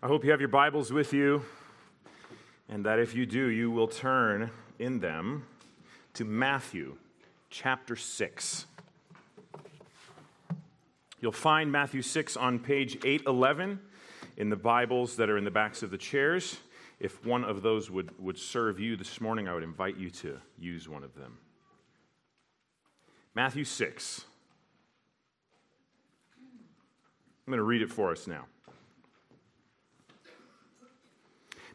I hope you have your Bibles with you, and that if you do, you will turn in them to Matthew chapter 6. You'll find Matthew 6 on page 811 in the Bibles that are in the backs of the chairs. If one of those would, would serve you this morning, I would invite you to use one of them. Matthew 6. I'm going to read it for us now.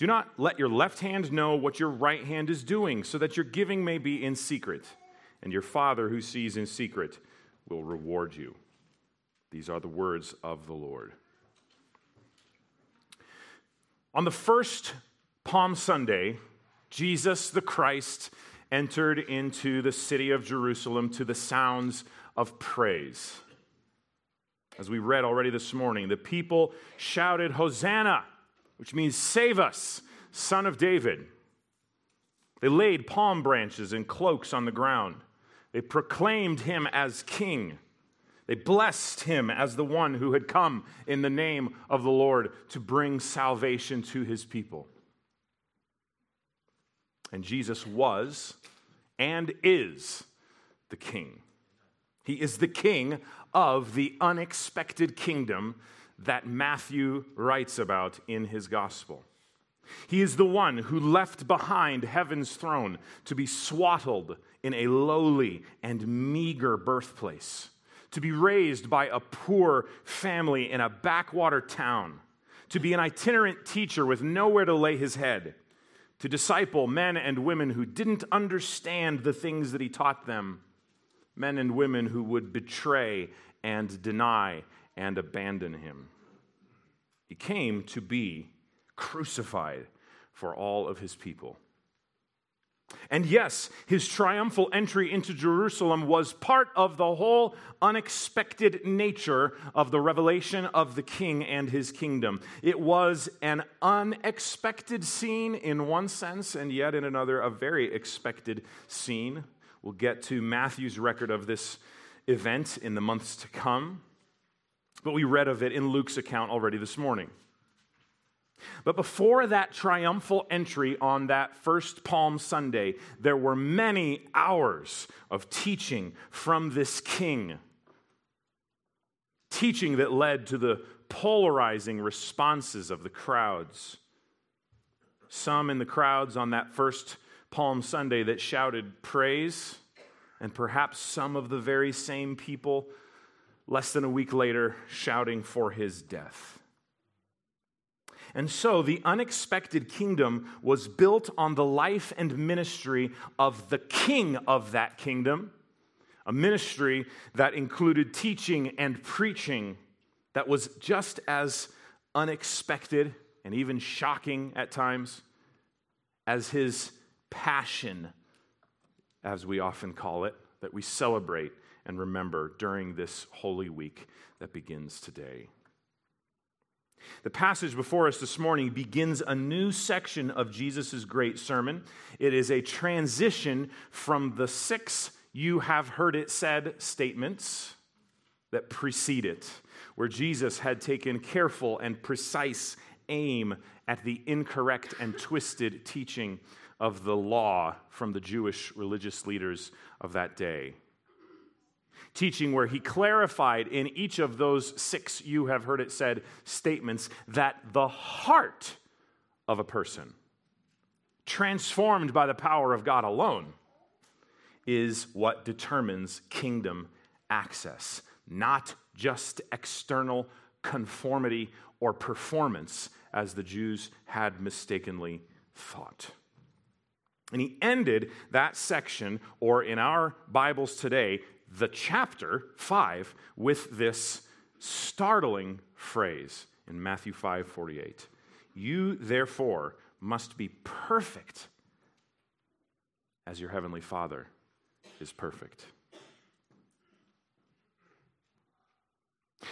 do not let your left hand know what your right hand is doing, so that your giving may be in secret, and your Father who sees in secret will reward you. These are the words of the Lord. On the first Palm Sunday, Jesus the Christ entered into the city of Jerusalem to the sounds of praise. As we read already this morning, the people shouted, Hosanna! Which means save us, son of David. They laid palm branches and cloaks on the ground. They proclaimed him as king. They blessed him as the one who had come in the name of the Lord to bring salvation to his people. And Jesus was and is the king. He is the king of the unexpected kingdom that Matthew writes about in his gospel. He is the one who left behind heaven's throne to be swaddled in a lowly and meager birthplace, to be raised by a poor family in a backwater town, to be an itinerant teacher with nowhere to lay his head, to disciple men and women who didn't understand the things that he taught them, men and women who would betray and deny and abandon him. He came to be crucified for all of his people. And yes, his triumphal entry into Jerusalem was part of the whole unexpected nature of the revelation of the king and his kingdom. It was an unexpected scene in one sense, and yet in another, a very expected scene. We'll get to Matthew's record of this event in the months to come. But we read of it in Luke's account already this morning. But before that triumphal entry on that first Palm Sunday, there were many hours of teaching from this king. Teaching that led to the polarizing responses of the crowds. Some in the crowds on that first Palm Sunday that shouted praise, and perhaps some of the very same people less than a week later shouting for his death. And so the unexpected kingdom was built on the life and ministry of the king of that kingdom, a ministry that included teaching and preaching that was just as unexpected and even shocking at times as his passion, as we often call it, that we celebrate and remember during this Holy Week that begins today. The passage before us this morning begins a new section of Jesus' great sermon. It is a transition from the six you have heard it said statements that precede it, where Jesus had taken careful and precise aim at the incorrect and twisted teaching of the law from the Jewish religious leaders of that day teaching where he clarified in each of those six, you have heard it said, statements that the heart of a person, transformed by the power of God alone, is what determines kingdom access, not just external conformity or performance, as the Jews had mistakenly thought. And he ended that section, or in our Bibles today, the chapter 5 with this startling phrase in Matthew 5 48. You therefore must be perfect as your heavenly Father is perfect.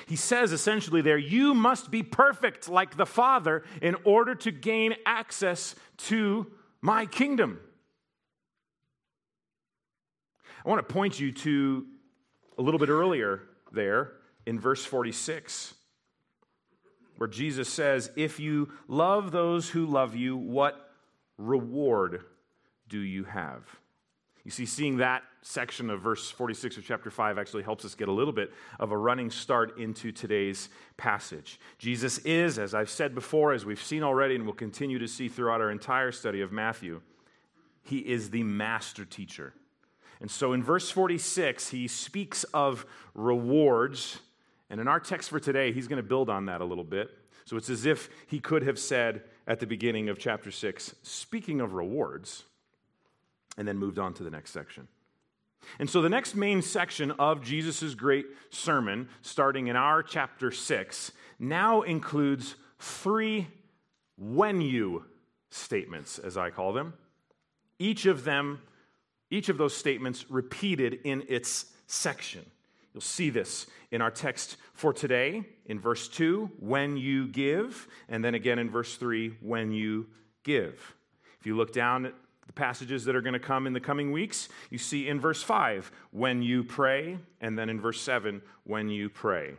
He says essentially there, you must be perfect like the Father in order to gain access to my kingdom. I want to point you to a little bit earlier there in verse 46, where Jesus says, If you love those who love you, what reward do you have? You see, seeing that section of verse 46 of chapter 5 actually helps us get a little bit of a running start into today's passage. Jesus is, as I've said before, as we've seen already, and will continue to see throughout our entire study of Matthew, he is the master teacher. And so in verse 46, he speaks of rewards. And in our text for today, he's going to build on that a little bit. So it's as if he could have said at the beginning of chapter 6, speaking of rewards, and then moved on to the next section. And so the next main section of Jesus' great sermon, starting in our chapter 6, now includes three when you statements, as I call them. Each of them, each of those statements repeated in its section. You'll see this in our text for today in verse 2, when you give, and then again in verse 3, when you give. If you look down at the passages that are going to come in the coming weeks, you see in verse 5, when you pray, and then in verse 7, when you pray.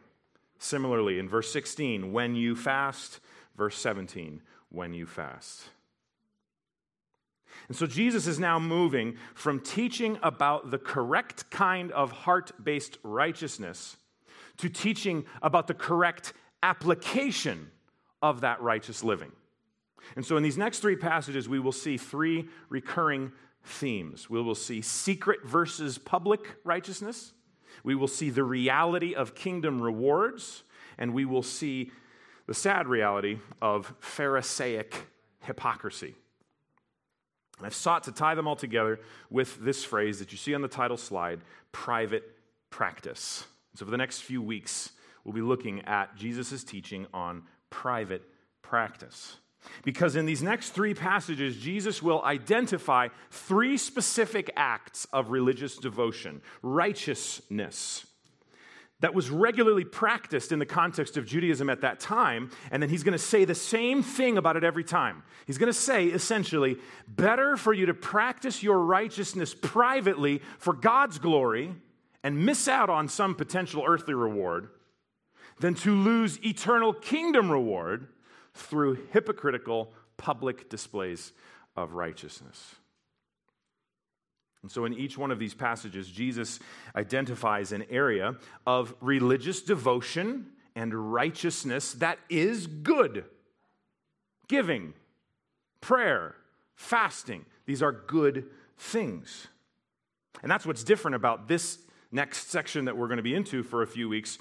Similarly, in verse 16, when you fast, verse 17, when you fast. And so Jesus is now moving from teaching about the correct kind of heart based righteousness to teaching about the correct application of that righteous living. And so, in these next three passages, we will see three recurring themes. We will see secret versus public righteousness, we will see the reality of kingdom rewards, and we will see the sad reality of Pharisaic hypocrisy. And I've sought to tie them all together with this phrase that you see on the title slide private practice. So, for the next few weeks, we'll be looking at Jesus' teaching on private practice. Because in these next three passages, Jesus will identify three specific acts of religious devotion, righteousness, that was regularly practiced in the context of Judaism at that time. And then he's going to say the same thing about it every time. He's going to say, essentially, better for you to practice your righteousness privately for God's glory and miss out on some potential earthly reward than to lose eternal kingdom reward through hypocritical public displays of righteousness. And so, in each one of these passages, Jesus identifies an area of religious devotion and righteousness that is good. Giving, prayer, fasting, these are good things. And that's what's different about this next section that we're going to be into for a few weeks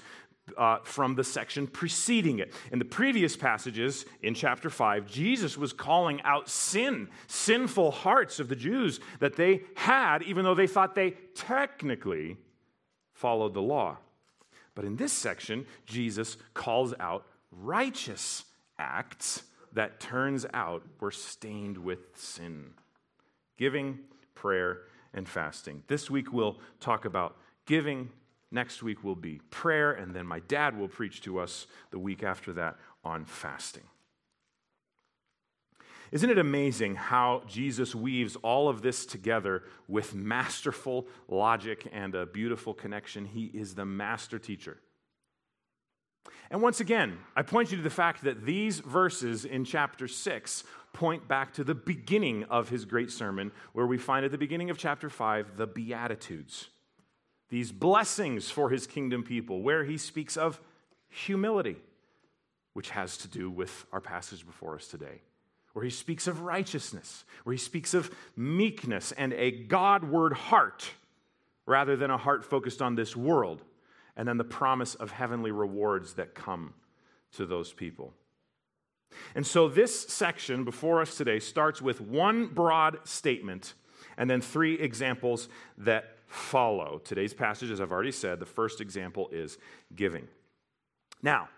uh, from the section preceding it. In the previous passages in chapter 5, Jesus was calling out sin, sinful hearts of the Jews that they had, even though they thought they technically followed the law. But in this section, Jesus calls out righteous acts that turns out were stained with sin giving, prayer, and fasting. This week we'll talk about giving, Next week will be prayer, and then my dad will preach to us the week after that on fasting. Isn't it amazing how Jesus weaves all of this together with masterful logic and a beautiful connection? He is the master teacher. And once again, I point you to the fact that these verses in chapter 6 point back to the beginning of his great sermon, where we find at the beginning of chapter 5 the Beatitudes these blessings for his kingdom people, where he speaks of humility, which has to do with our passage before us today, where he speaks of righteousness, where he speaks of meekness and a Godward heart rather than a heart focused on this world, and then the promise of heavenly rewards that come to those people. And so, this section before us today starts with one broad statement and then three examples that follow. Today's passage, as I've already said, the first example is giving. Now,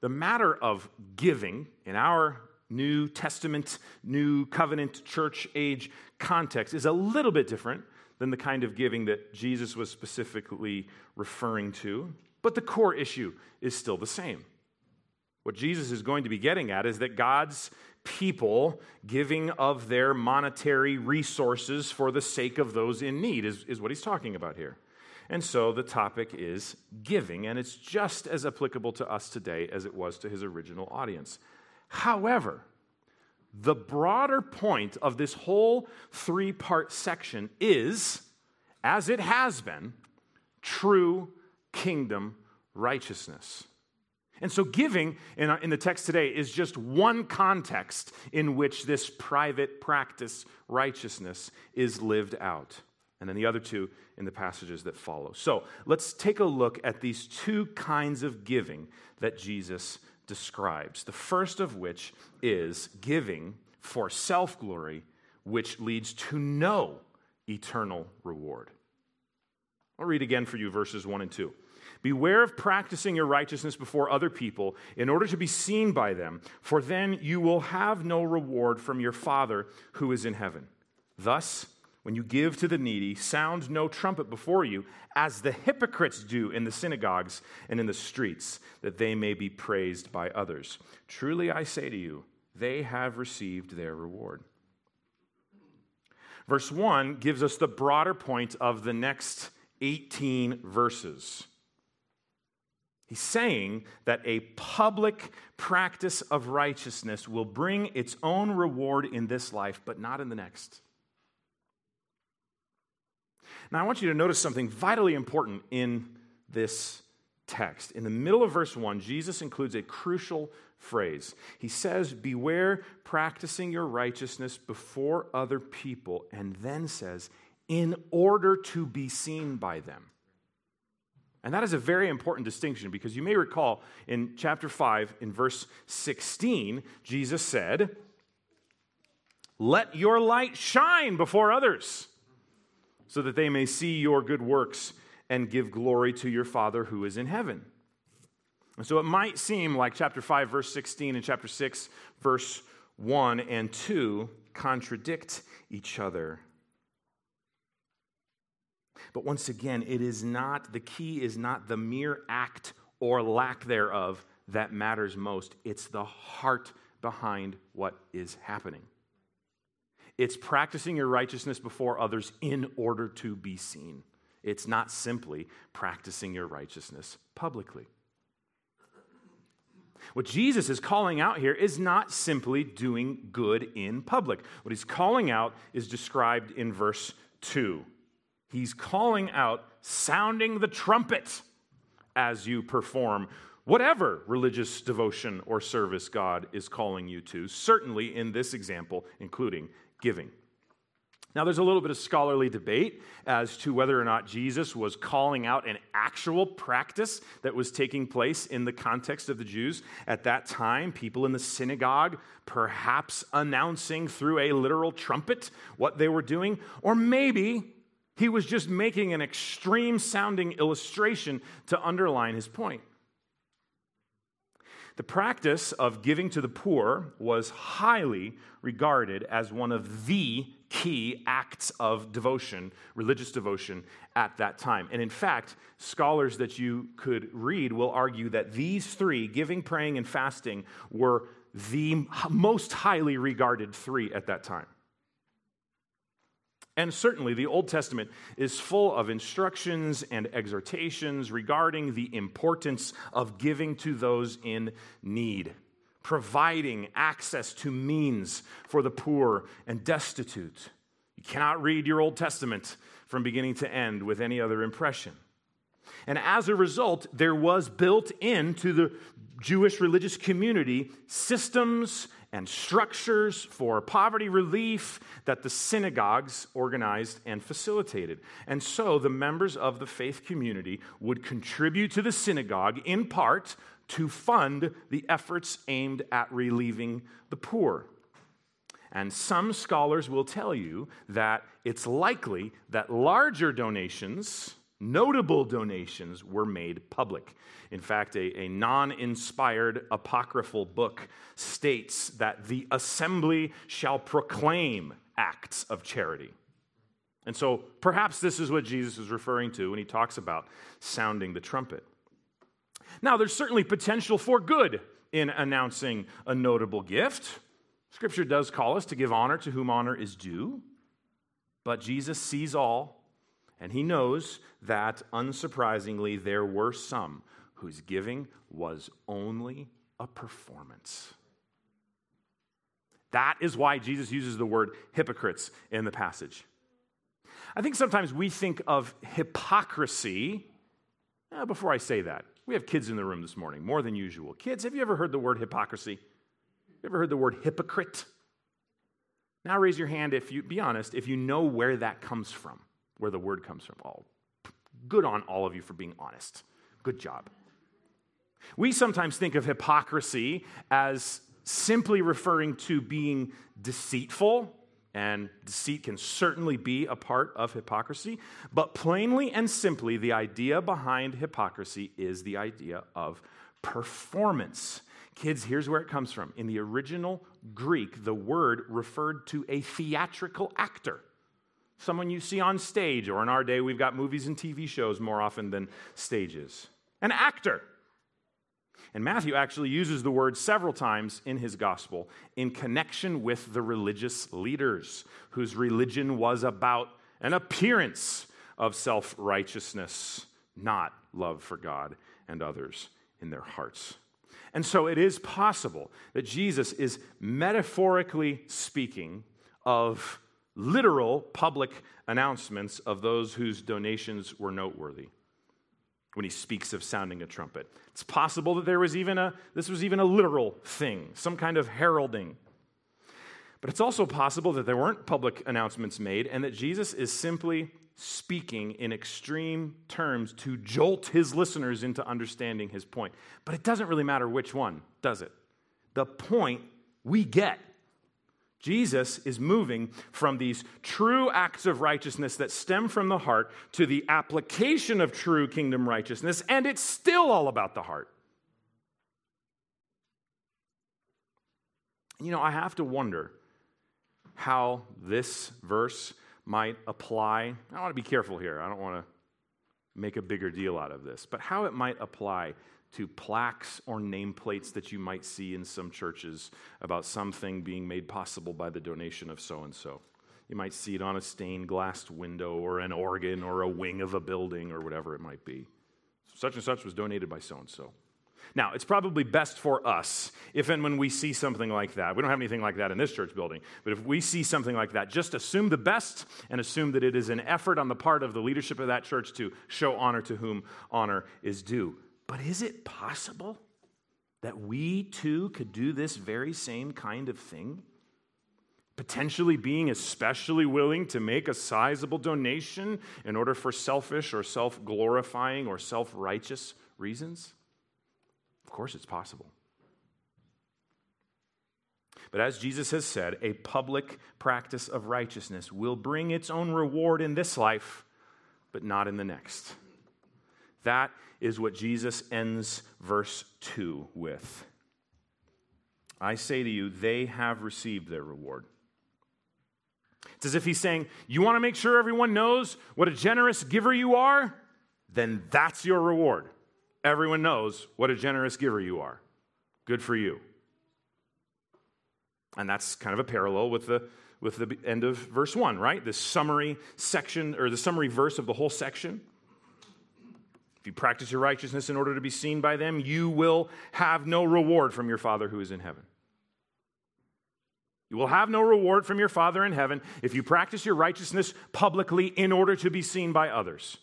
the matter of giving in our New Testament, New Covenant, church age context is a little bit different than the kind of giving that Jesus was specifically referring to, but the core issue is still the same. What Jesus is going to be getting at is that God's people giving of their monetary resources for the sake of those in need is, is what he's talking about here. And so the topic is giving, and it's just as applicable to us today as it was to his original audience. However, the broader point of this whole three part section is, as it has been, true kingdom righteousness. And so, giving in, in the text today is just one context in which this private practice righteousness is lived out. And then the other two in the passages that follow. So, let's take a look at these two kinds of giving that Jesus describes. The first of which is giving for self glory, which leads to no eternal reward. I'll read again for you verses 1 and 2. Beware of practicing your righteousness before other people in order to be seen by them, for then you will have no reward from your Father who is in heaven. Thus, when you give to the needy, sound no trumpet before you, as the hypocrites do in the synagogues and in the streets, that they may be praised by others. Truly I say to you, they have received their reward. Verse 1 gives us the broader point of the next 18 verses. He's saying that a public practice of righteousness will bring its own reward in this life, but not in the next. Now, I want you to notice something vitally important in this text. In the middle of verse 1, Jesus includes a crucial phrase. He says, Beware practicing your righteousness before other people, and then says, In order to be seen by them. And that is a very important distinction because you may recall in chapter 5, in verse 16, Jesus said, Let your light shine before others so that they may see your good works and give glory to your Father who is in heaven. And so it might seem like chapter 5, verse 16, and chapter 6, verse 1 and 2 contradict each other. But once again, it is not, the key is not the mere act or lack thereof that matters most. It's the heart behind what is happening. It's practicing your righteousness before others in order to be seen. It's not simply practicing your righteousness publicly. What Jesus is calling out here is not simply doing good in public. What he's calling out is described in verse 2. He's calling out, sounding the trumpet as you perform whatever religious devotion or service God is calling you to, certainly in this example, including giving. Now, there's a little bit of scholarly debate as to whether or not Jesus was calling out an actual practice that was taking place in the context of the Jews at that time. People in the synagogue perhaps announcing through a literal trumpet what they were doing, or maybe he was just making an extreme sounding illustration to underline his point. The practice of giving to the poor was highly regarded as one of the key acts of devotion, religious devotion at that time. And in fact, scholars that you could read will argue that these three, giving, praying, and fasting, were the most highly regarded three at that time. And certainly, the Old Testament is full of instructions and exhortations regarding the importance of giving to those in need, providing access to means for the poor and destitute. You cannot read your Old Testament from beginning to end with any other impression. And as a result, there was built into the Jewish religious community systems and structures for poverty relief that the synagogues organized and facilitated. And so the members of the faith community would contribute to the synagogue in part to fund the efforts aimed at relieving the poor. And some scholars will tell you that it's likely that larger donations notable donations were made public. In fact, a, a non inspired apocryphal book states that the assembly shall proclaim acts of charity. And so perhaps this is what Jesus is referring to when he talks about sounding the trumpet. Now, there's certainly potential for good in announcing a notable gift. Scripture does call us to give honor to whom honor is due, but Jesus sees all, and he knows that, unsurprisingly, there were some whose giving was only a performance. That is why Jesus uses the word hypocrites in the passage. I think sometimes we think of hypocrisy. Eh, before I say that, we have kids in the room this morning, more than usual. Kids, have you ever heard the word hypocrisy? You ever heard the word hypocrite? Now raise your hand if you, be honest, if you know where that comes from, where the word comes from. Oh, good on all of you for being honest. Good job. We sometimes think of hypocrisy as simply referring to being deceitful and deceit can certainly be a part of hypocrisy. But plainly and simply, the idea behind hypocrisy is the idea of performance. Kids, here's where it comes from. In the original Greek, the word referred to a theatrical actor, someone you see on stage, or in our day, we've got movies and TV shows more often than stages. An actor. And Matthew actually uses the word several times in his gospel in connection with the religious leaders whose religion was about an appearance of self righteousness, not love for God and others in their hearts. And so it is possible that Jesus is metaphorically speaking of literal public announcements of those whose donations were noteworthy when he speaks of sounding a trumpet. It's possible that there was even a this was even a literal thing, some kind of heralding. But it's also possible that there weren't public announcements made and that Jesus is simply speaking in extreme terms to jolt his listeners into understanding his point. But it doesn't really matter which one, does it? The point we get Jesus is moving from these true acts of righteousness that stem from the heart to the application of true kingdom righteousness, and it's still all about the heart. You know, I have to wonder how this verse might apply. I want to be careful here. I don't want to make a bigger deal out of this, but how it might apply to plaques or nameplates that you might see in some churches about something being made possible by the donation of so and so. You might see it on a stained glass window or an organ or a wing of a building or whatever it might be. Such and such was donated by so and so. Now, it's probably best for us if and when we see something like that. We don't have anything like that in this church building, but if we see something like that, just assume the best and assume that it is an effort on the part of the leadership of that church to show honor to whom honor is due. But is it possible that we too could do this very same kind of thing? Potentially being especially willing to make a sizable donation in order for selfish or self glorifying or self righteous reasons? Of course, it's possible. But as Jesus has said, a public practice of righteousness will bring its own reward in this life, but not in the next. That is what Jesus ends verse 2 with. I say to you, they have received their reward. It's as if he's saying, You want to make sure everyone knows what a generous giver you are? Then that's your reward. Everyone knows what a generous giver you are. Good for you. And that's kind of a parallel with the, with the end of verse 1, right? This summary section, or the summary verse of the whole section. If you practice your righteousness in order to be seen by them, you will have no reward from your Father who is in heaven. You will have no reward from your Father in heaven if you practice your righteousness publicly in order to be seen by others.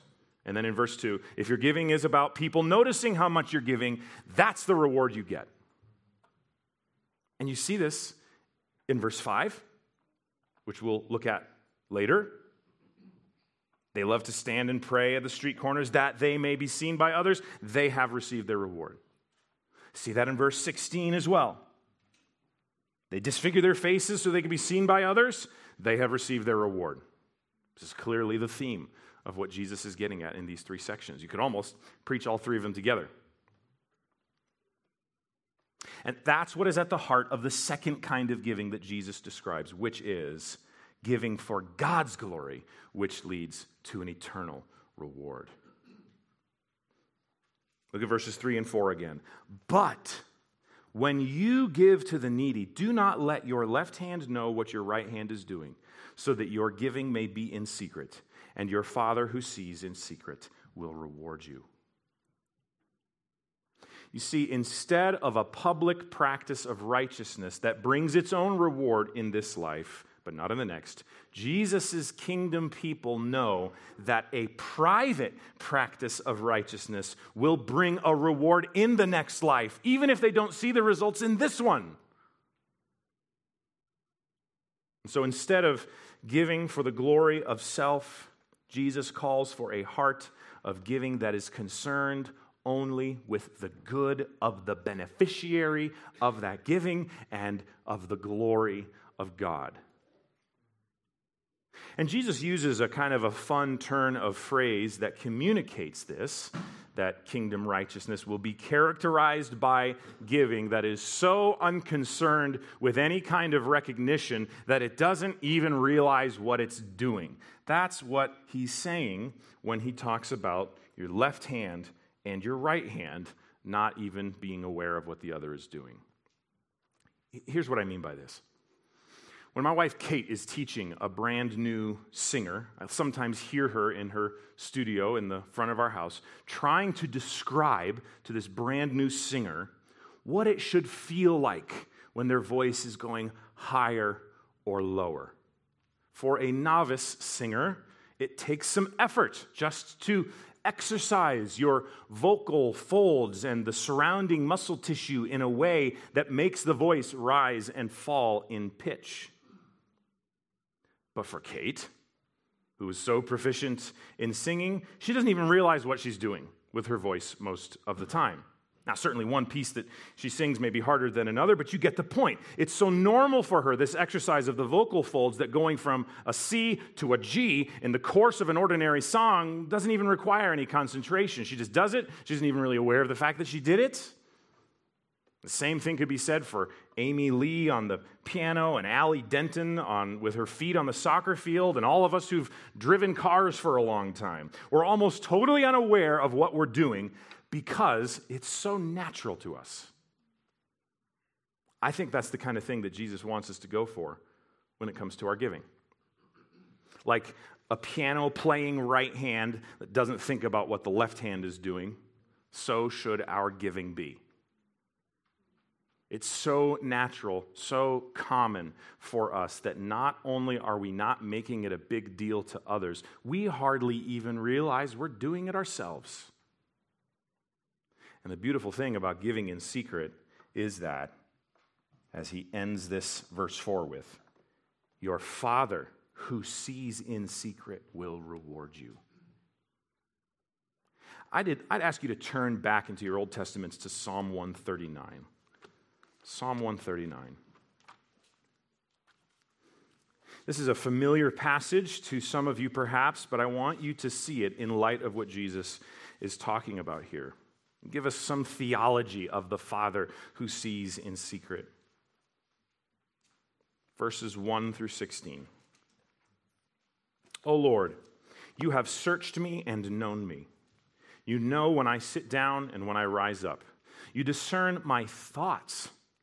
And then in verse 2, if your giving is about people noticing how much you're giving, that's the reward you get. And you see this in verse 5, which we'll look at later. They love to stand and pray at the street corners that they may be seen by others. They have received their reward. See that in verse 16 as well. They disfigure their faces so they can be seen by others. They have received their reward. This is clearly the theme of what Jesus is getting at in these three sections. You could almost preach all three of them together. And that's what is at the heart of the second kind of giving that Jesus describes, which is giving for God's glory, which leads to an eternal reward. Look at verses 3 and 4 again. But when you give to the needy, do not let your left hand know what your right hand is doing, so that your giving may be in secret, and your Father who sees in secret will reward you. You see, instead of a public practice of righteousness that brings its own reward in this life, but not in the next, Jesus' kingdom people know that a private practice of righteousness will bring a reward in the next life, even if they don't see the results in this one. So instead of giving for the glory of self, Jesus calls for a heart of giving that is concerned only with the good of the beneficiary of that giving and of the glory of God. And Jesus uses a kind of a fun turn of phrase that communicates this that kingdom righteousness will be characterized by giving that is so unconcerned with any kind of recognition that it doesn't even realize what it's doing. That's what he's saying when he talks about your left hand and your right hand not even being aware of what the other is doing. Here's what I mean by this. When my wife Kate is teaching a brand new singer, I sometimes hear her in her studio in the front of our house trying to describe to this brand new singer what it should feel like when their voice is going higher or lower. For a novice singer, it takes some effort just to exercise your vocal folds and the surrounding muscle tissue in a way that makes the voice rise and fall in pitch. But for Kate, who is so proficient in singing, she doesn't even realize what she's doing with her voice most of the time. Now, certainly one piece that she sings may be harder than another, but you get the point. It's so normal for her, this exercise of the vocal folds, that going from a C to a G in the course of an ordinary song doesn't even require any concentration. She just does it. She isn't even really aware of the fact that she did it. The same thing could be said for Amy Lee on the piano and Allie Denton on, with her feet on the soccer field, and all of us who've driven cars for a long time. We're almost totally unaware of what we're doing because it's so natural to us. I think that's the kind of thing that Jesus wants us to go for when it comes to our giving. Like a piano playing right hand that doesn't think about what the left hand is doing, so should our giving be. It's so natural, so common for us that not only are we not making it a big deal to others, we hardly even realize we're doing it ourselves. And the beautiful thing about giving in secret is that, as he ends this verse 4 with, your Father who sees in secret will reward you. I did, I'd ask you to turn back into your Old Testaments to Psalm 139. Psalm 139. This is a familiar passage to some of you, perhaps, but I want you to see it in light of what Jesus is talking about here. Give us some theology of the Father who sees in secret. Verses 1 through 16. O Lord, you have searched me and known me. You know when I sit down and when I rise up. You discern my thoughts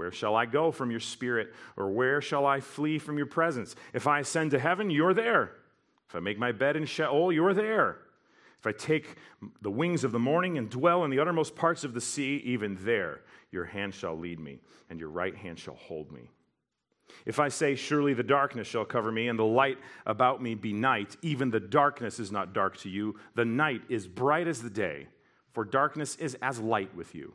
Where shall I go from your spirit, or where shall I flee from your presence? If I ascend to heaven, you're there. If I make my bed in Sheol, you're there. If I take the wings of the morning and dwell in the uttermost parts of the sea, even there your hand shall lead me, and your right hand shall hold me. If I say, Surely the darkness shall cover me, and the light about me be night, even the darkness is not dark to you. The night is bright as the day. for darkness is as light with you.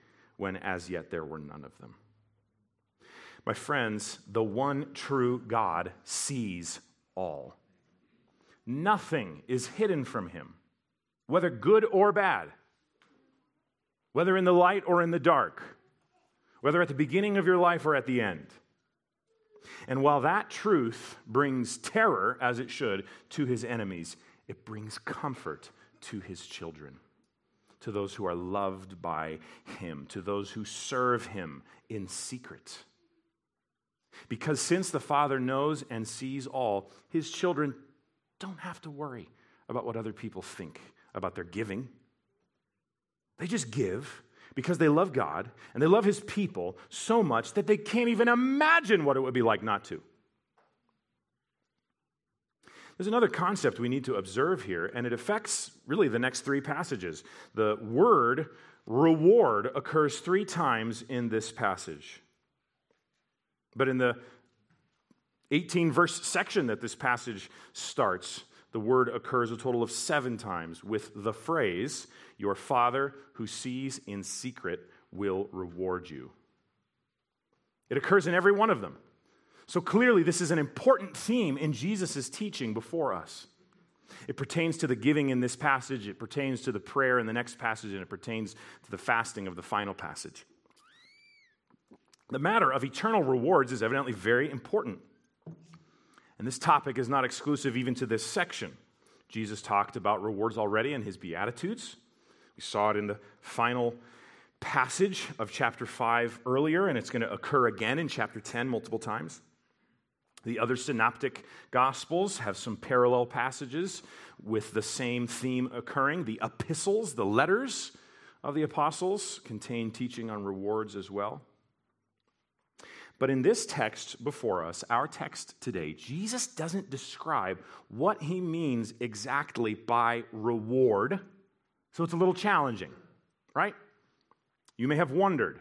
when as yet there were none of them. My friends, the one true God sees all. Nothing is hidden from him, whether good or bad, whether in the light or in the dark, whether at the beginning of your life or at the end. And while that truth brings terror, as it should, to his enemies, it brings comfort to his children, to those who are loved by him, to those who serve him in secret. Because since the Father knows and sees all, his children don't have to worry about what other people think about their giving. They just give because they love God and they love his people so much that they can't even imagine what it would be like not to. There's another concept we need to observe here, and it affects really the next three passages. The word reward occurs three times in this passage. But in the 18 verse section that this passage starts, the word occurs a total of seven times with the phrase, Your Father who sees in secret will reward you. It occurs in every one of them. So clearly, this is an important theme in Jesus' teaching before us. It pertains to the giving in this passage, it pertains to the prayer in the next passage, and it pertains to the fasting of the final passage. The matter of eternal rewards is evidently very important. And this topic is not exclusive even to this section. Jesus talked about rewards already in his Beatitudes. We saw it in the final passage of chapter 5 earlier, and it's going to occur again in chapter 10 multiple times. The other synoptic gospels have some parallel passages with the same theme occurring. The epistles, the letters of the apostles, contain teaching on rewards as well. But in this text before us, our text today, Jesus doesn't describe what he means exactly by reward. So it's a little challenging, right? You may have wondered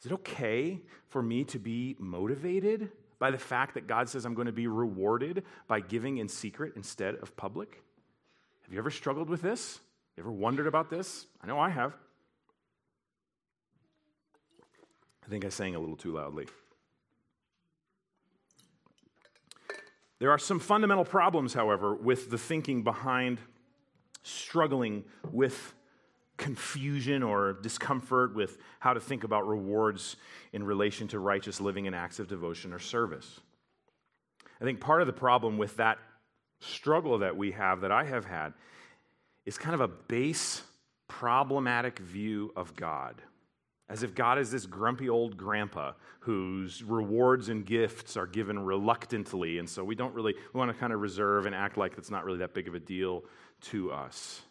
is it okay for me to be motivated by the fact that God says I'm going to be rewarded by giving in secret instead of public? Have you ever struggled with this? You ever wondered about this? I know I have. I think I sang a little too loudly. There are some fundamental problems, however, with the thinking behind struggling with confusion or discomfort with how to think about rewards in relation to righteous living and acts of devotion or service. I think part of the problem with that struggle that we have, that I have had, is kind of a base problematic view of God as if God is this grumpy old grandpa whose rewards and gifts are given reluctantly. And so we don't really, we want to kind of reserve and act like it's not really that big of a deal to us.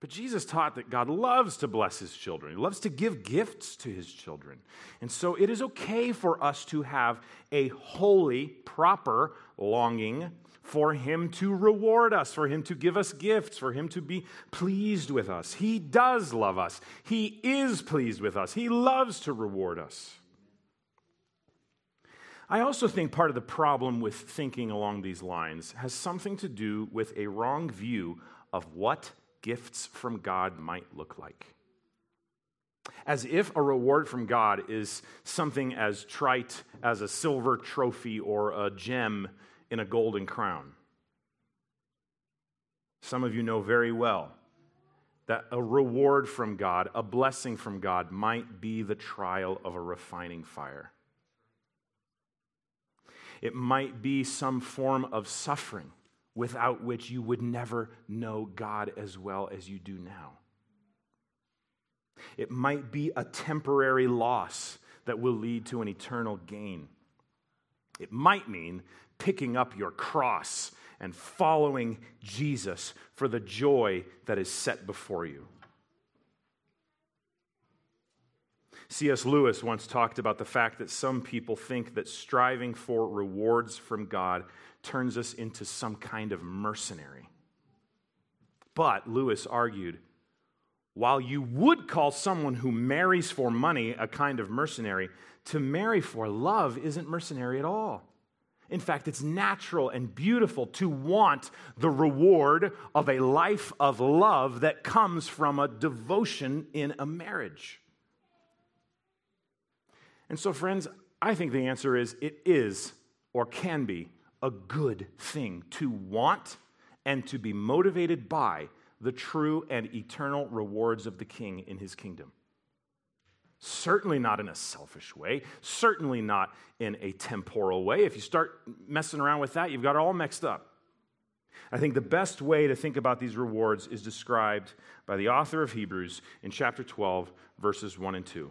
But Jesus taught that God loves to bless his children. He loves to give gifts to his children. And so it is okay for us to have a holy, proper longing for Him to reward us, for Him to give us gifts, for Him to be pleased with us. He does love us. He is pleased with us. He loves to reward us. I also think part of the problem with thinking along these lines has something to do with a wrong view of what gifts from God might look like. As if a reward from God is something as trite as a silver trophy or a gem in a golden crown. Some of you know very well that a reward from God, a blessing from God, might be the trial of a refining fire. It might be some form of suffering without which you would never know God as well as you do now. It might be a temporary loss that will lead to an eternal gain. It might mean picking up your cross and following Jesus for the joy that is set before you. C.S. Lewis once talked about the fact that some people think that striving for rewards from God turns us into some kind of mercenary. But, Lewis argued, while you would call someone who marries for money a kind of mercenary, to marry for love isn't mercenary at all. In fact, it's natural and beautiful to want the reward of a life of love that comes from a devotion in a marriage. And so, friends, I think the answer is it is or can be a good thing to want and to be motivated by the true and eternal rewards of the king in his kingdom. Certainly not in a selfish way, certainly not in a temporal way. If you start messing around with that, you've got it all mixed up. I think the best way to think about these rewards is described by the author of Hebrews in chapter 12, verses 1 and 2.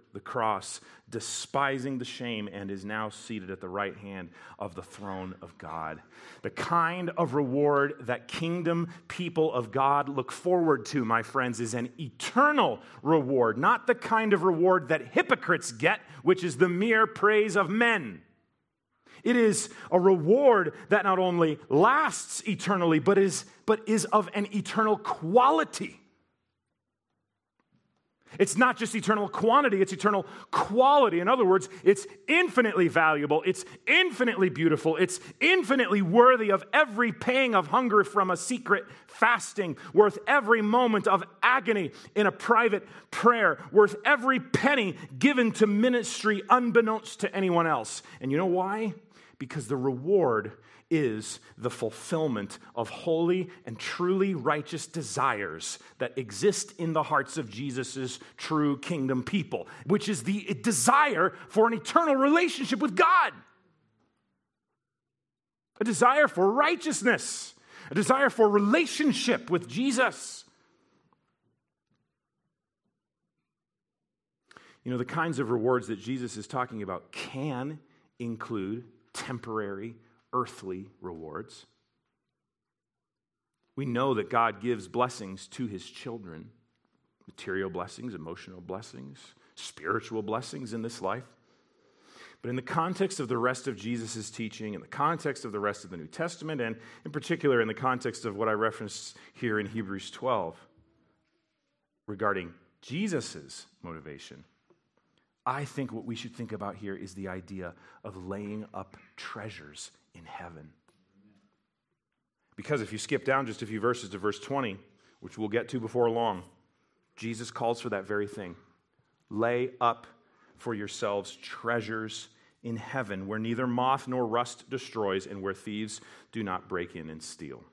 the cross, despising the shame, and is now seated at the right hand of the throne of God. The kind of reward that kingdom people of God look forward to, my friends, is an eternal reward, not the kind of reward that hypocrites get, which is the mere praise of men. It is a reward that not only lasts eternally, but is, but is of an eternal quality. It's not just eternal quantity, it's eternal quality. In other words, it's infinitely valuable, it's infinitely beautiful, it's infinitely worthy of every pang of hunger from a secret fasting, worth every moment of agony in a private prayer, worth every penny given to ministry unbeknownst to anyone else. And you know why? Because the reward is the fulfillment of holy and truly righteous desires that exist in the hearts of Jesus' true kingdom people, which is the desire for an eternal relationship with God, a desire for righteousness, a desire for relationship with Jesus. You know, the kinds of rewards that Jesus is talking about can include temporary earthly rewards. We know that God gives blessings to his children material blessings, emotional blessings, spiritual blessings in this life. But in the context of the rest of Jesus' teaching, in the context of the rest of the New Testament, and in particular in the context of what I referenced here in Hebrews 12 regarding Jesus' motivation, I think what we should think about here is the idea of laying up treasures in heaven. Because if you skip down just a few verses to verse 20, which we'll get to before long, Jesus calls for that very thing. Lay up for yourselves treasures in heaven where neither moth nor rust destroys and where thieves do not break in and steal.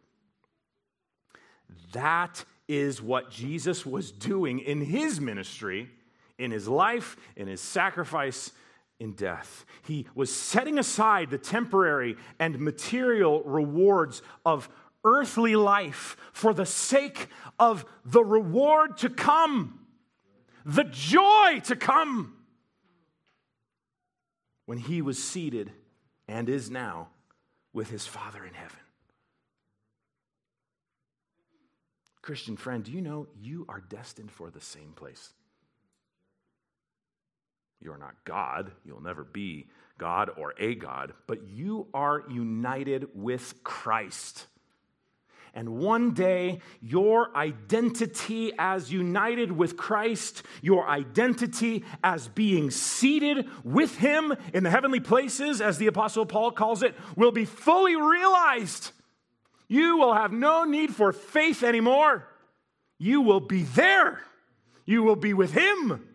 That is what Jesus was doing in his ministry, in his life, in his sacrifice, in death. He was setting aside the temporary and material rewards of earthly life for the sake of the reward to come, the joy to come. When he was seated and is now with his Father in heaven. Christian friend, do you know you are destined for the same place? You are not God. You'll never be God or a God, but you are united with Christ. And one day, your identity as united with Christ, your identity as being seated with Him in the heavenly places, as the Apostle Paul calls it, will be fully realized. You will have no need for faith anymore. You will be there. You will be with Him.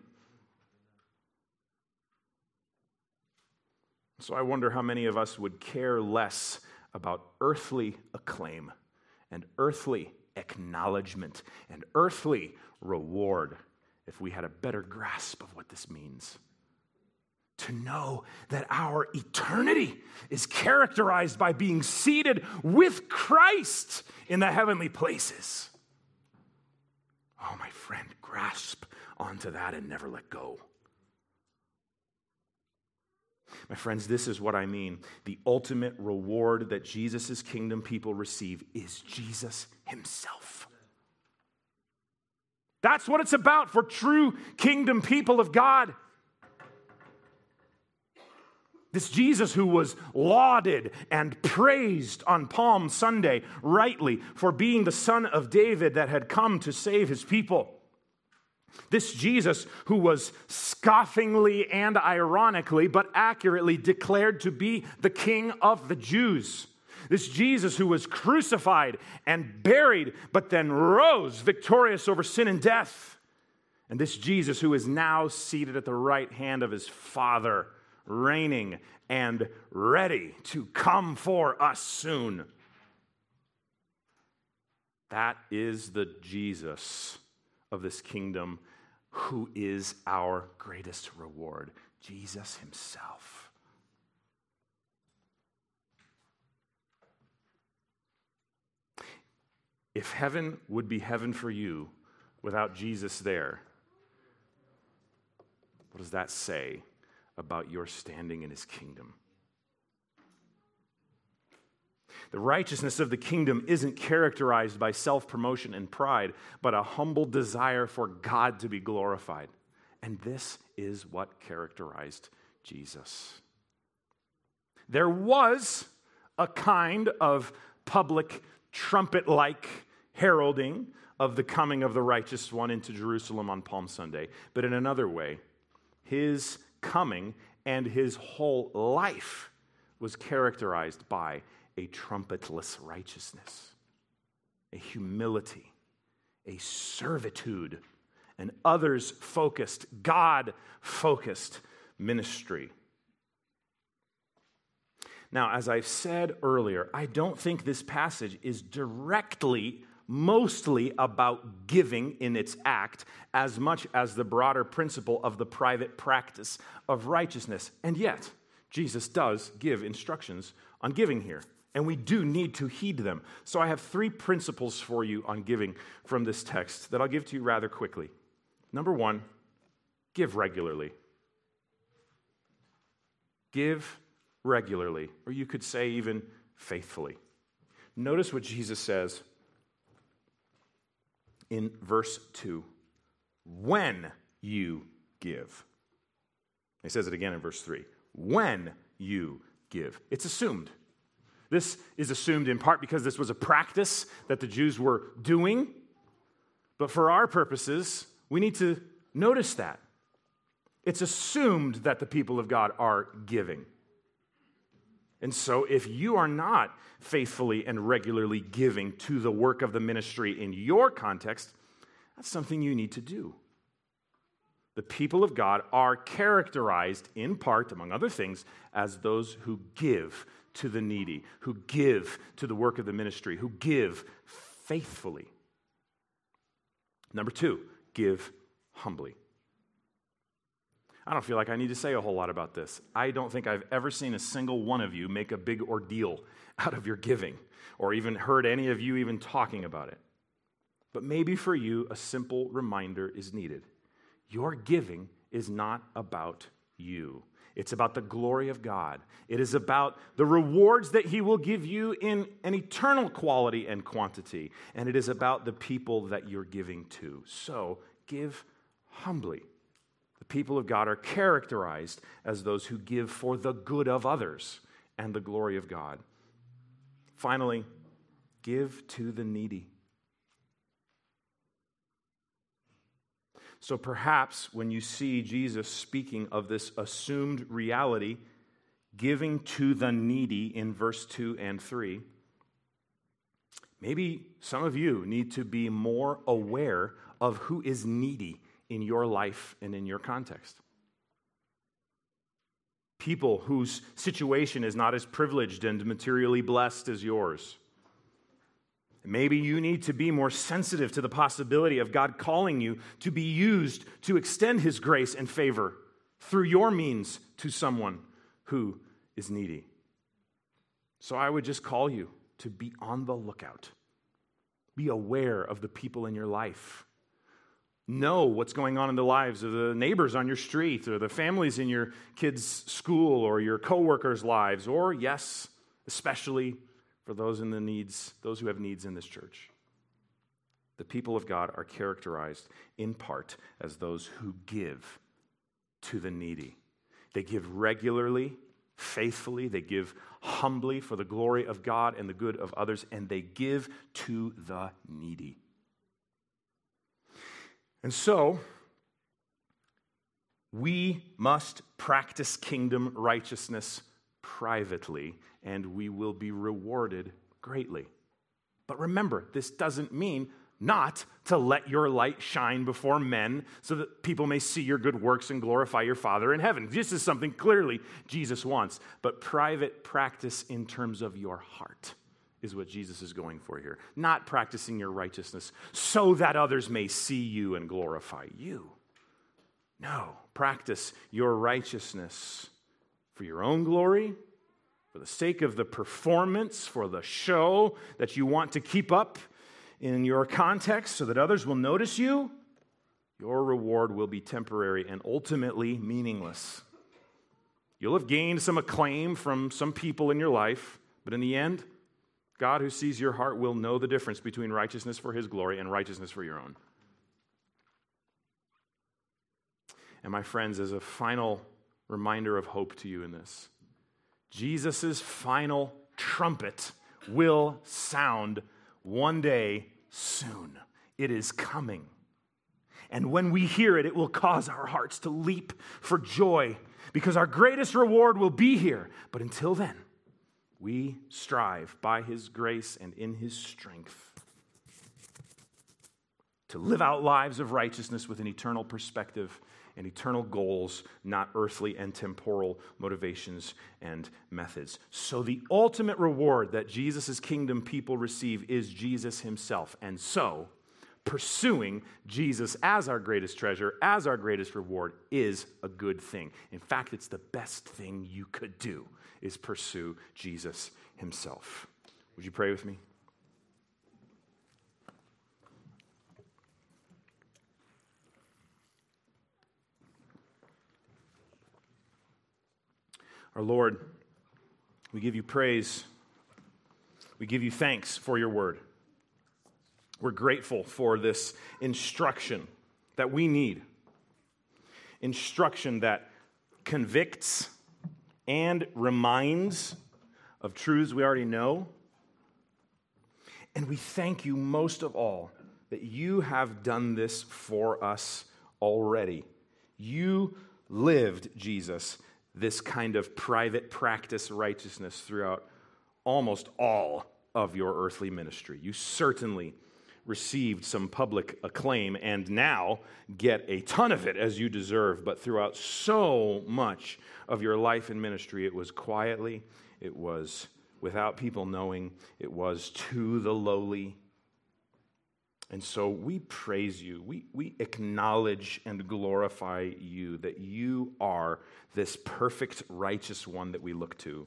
So I wonder how many of us would care less about earthly acclaim and earthly acknowledgement and earthly reward if we had a better grasp of what this means. to know that our eternity is characterized by being seated with Christ in the heavenly places. Oh, my friend, grasp onto that and never let go. My friends, this is what I mean. The ultimate reward that Jesus' kingdom people receive is Jesus himself. That's what it's about for true kingdom people of God. This Jesus who was lauded and praised on Palm Sunday rightly for being the son of David that had come to save his people. This Jesus who was scoffingly and ironically, but accurately declared to be the king of the Jews. This Jesus who was crucified and buried, but then rose victorious over sin and death. And this Jesus who is now seated at the right hand of his Father reigning, and ready to come for us soon. That is the Jesus of this kingdom who is our greatest reward Jesus Himself. If heaven would be heaven for you without Jesus there, what does that say about your standing in his kingdom. The righteousness of the kingdom isn't characterized by self promotion and pride, but a humble desire for God to be glorified. And this is what characterized Jesus. There was a kind of public trumpet like heralding of the coming of the righteous one into Jerusalem on Palm Sunday, but in another way, his coming and his whole life was characterized by a trumpetless righteousness, a humility, a servitude, an others focused, God focused ministry. Now, as I've said earlier, I don't think this passage is directly mostly about giving in its act as much as the broader principle of the private practice of righteousness. And yet, Jesus does give instructions on giving here, and we do need to heed them. So I have three principles for you on giving from this text that I'll give to you rather quickly. Number one, give regularly. Give regularly, or you could say even faithfully. Notice what Jesus says in verse 2 when you give. He says it again in verse 3 when you give. It's assumed. This is assumed in part because this was a practice that the Jews were doing. But for our purposes, we need to notice that. It's assumed that the people of God are giving. And so, if you are not faithfully and regularly giving to the work of the ministry in your context, that's something you need to do. The people of God are characterized in part, among other things, as those who give to the needy, who give to the work of the ministry, who give faithfully. Number two, give humbly. I don't feel like I need to say a whole lot about this. I don't think I've ever seen a single one of you make a big ordeal out of your giving or even heard any of you even talking about it. But maybe for you, a simple reminder is needed. Your giving is not about you. It's about the glory of God. It is about the rewards that He will give you in an eternal quality and quantity. And it is about the people that you're giving to. So give humbly. The people of God are characterized as those who give for the good of others and the glory of God. Finally, give to the needy. So perhaps when you see Jesus speaking of this assumed reality, giving to the needy in verse 2 and 3, maybe some of you need to be more aware of who is needy in your life and in your context. People whose situation is not as privileged and materially blessed as yours. Maybe you need to be more sensitive to the possibility of God calling you to be used to extend His grace and favor through your means to someone who is needy. So I would just call you to be on the lookout. Be aware of the people in your life. Know what's going on in the lives of the neighbors on your street or the families in your kids' school or your coworkers' lives, or, yes, especially for those in the needs, those who have needs in this church. The people of God are characterized in part as those who give to the needy. They give regularly, faithfully, they give humbly for the glory of God and the good of others, and they give to the needy. And so, we must practice kingdom righteousness privately, and we will be rewarded greatly. But remember, this doesn't mean not to let your light shine before men so that people may see your good works and glorify your Father in heaven. This is something clearly Jesus wants, but private practice in terms of your heart is what Jesus is going for here. Not practicing your righteousness so that others may see you and glorify you. No, practice your righteousness for your own glory, for the sake of the performance, for the show that you want to keep up in your context so that others will notice you, your reward will be temporary and ultimately meaningless. You'll have gained some acclaim from some people in your life, but in the end, God who sees your heart will know the difference between righteousness for his glory and righteousness for your own. And my friends, as a final reminder of hope to you in this, Jesus' final trumpet will sound one day soon. It is coming. And when we hear it, it will cause our hearts to leap for joy because our greatest reward will be here. But until then, we strive by His grace and in His strength to live out lives of righteousness with an eternal perspective and eternal goals, not earthly and temporal motivations and methods. So, the ultimate reward that Jesus' kingdom people receive is Jesus himself. And so, pursuing Jesus as our greatest treasure, as our greatest reward, is a good thing. In fact, it's the best thing you could do, is pursue Jesus himself. Would you pray with me? Our Lord, we give you praise. We give you thanks for your word. We're grateful for this instruction that we need. Instruction that convicts and reminds of truths we already know. And we thank you most of all that you have done this for us already. You lived, Jesus, this kind of private practice righteousness throughout almost all of your earthly ministry. You certainly received some public acclaim and now get a ton of it as you deserve. But throughout so much of your life and ministry, it was quietly, it was without people knowing, it was to the lowly, and so we praise you. We, we acknowledge and glorify you that you are this perfect, righteous one that we look to.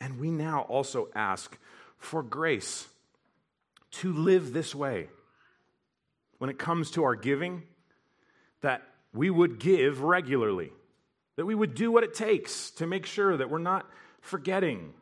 And we now also ask for grace to live this way. When it comes to our giving, that we would give regularly, that we would do what it takes to make sure that we're not forgetting,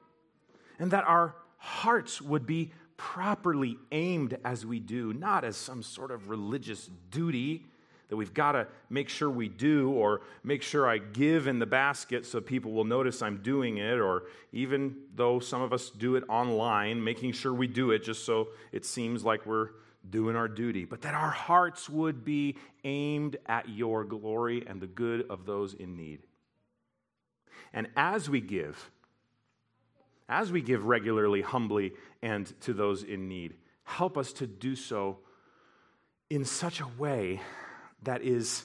and that our hearts would be properly aimed as we do, not as some sort of religious duty that we've got to make sure we do, or make sure I give in the basket so people will notice I'm doing it, or even though some of us do it online, making sure we do it just so it seems like we're doing our duty, but that our hearts would be aimed at your glory and the good of those in need. And as we give, as we give regularly, humbly, and to those in need. Help us to do so in such a way that is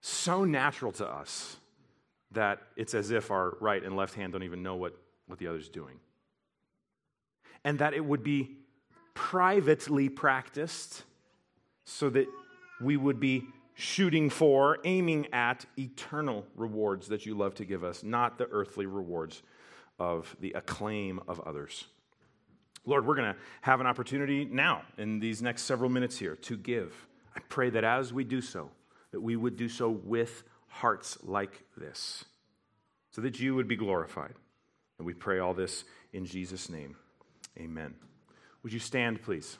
so natural to us that it's as if our right and left hand don't even know what, what the other's doing. And that it would be privately practiced so that we would be shooting for, aiming at eternal rewards that you love to give us, not the earthly rewards of the acclaim of others. Lord, we're going to have an opportunity now in these next several minutes here to give. I pray that as we do so, that we would do so with hearts like this, so that you would be glorified. And we pray all this in Jesus' name. Amen. Would you stand, please?